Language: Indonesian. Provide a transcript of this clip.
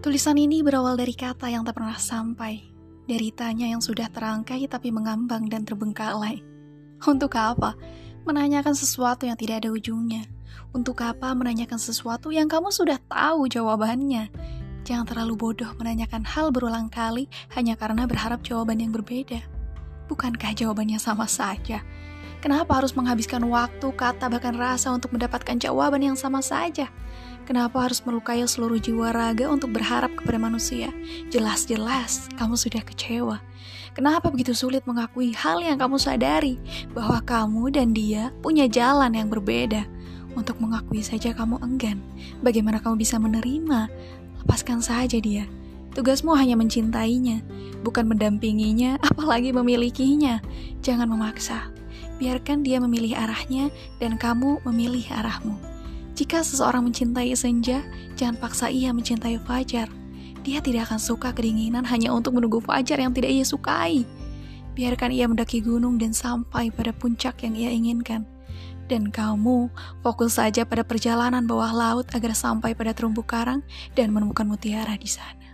Tulisan ini berawal dari kata yang tak pernah sampai, dari tanya yang sudah terangkai tapi mengambang dan terbengkalai. Untuk apa? Menanyakan sesuatu yang tidak ada ujungnya. Untuk apa menanyakan sesuatu yang kamu sudah tahu jawabannya? Jangan terlalu bodoh menanyakan hal berulang kali hanya karena berharap jawaban yang berbeda. Bukankah jawabannya sama saja? Kenapa harus menghabiskan waktu, kata, bahkan rasa untuk mendapatkan jawaban yang sama saja? Kenapa harus melukai seluruh jiwa raga untuk berharap kepada manusia? Jelas-jelas kamu sudah kecewa. Kenapa begitu sulit mengakui hal yang kamu sadari bahwa kamu dan dia punya jalan yang berbeda? Untuk mengakui saja kamu enggan. Bagaimana kamu bisa menerima? Lepaskan saja dia. Tugasmu hanya mencintainya, bukan mendampinginya, apalagi memilikinya. Jangan memaksa biarkan dia memilih arahnya dan kamu memilih arahmu. Jika seseorang mencintai senja, jangan paksa ia mencintai fajar. Dia tidak akan suka kedinginan hanya untuk menunggu fajar yang tidak ia sukai. Biarkan ia mendaki gunung dan sampai pada puncak yang ia inginkan. Dan kamu fokus saja pada perjalanan bawah laut agar sampai pada terumbu karang dan menemukan mutiara di sana.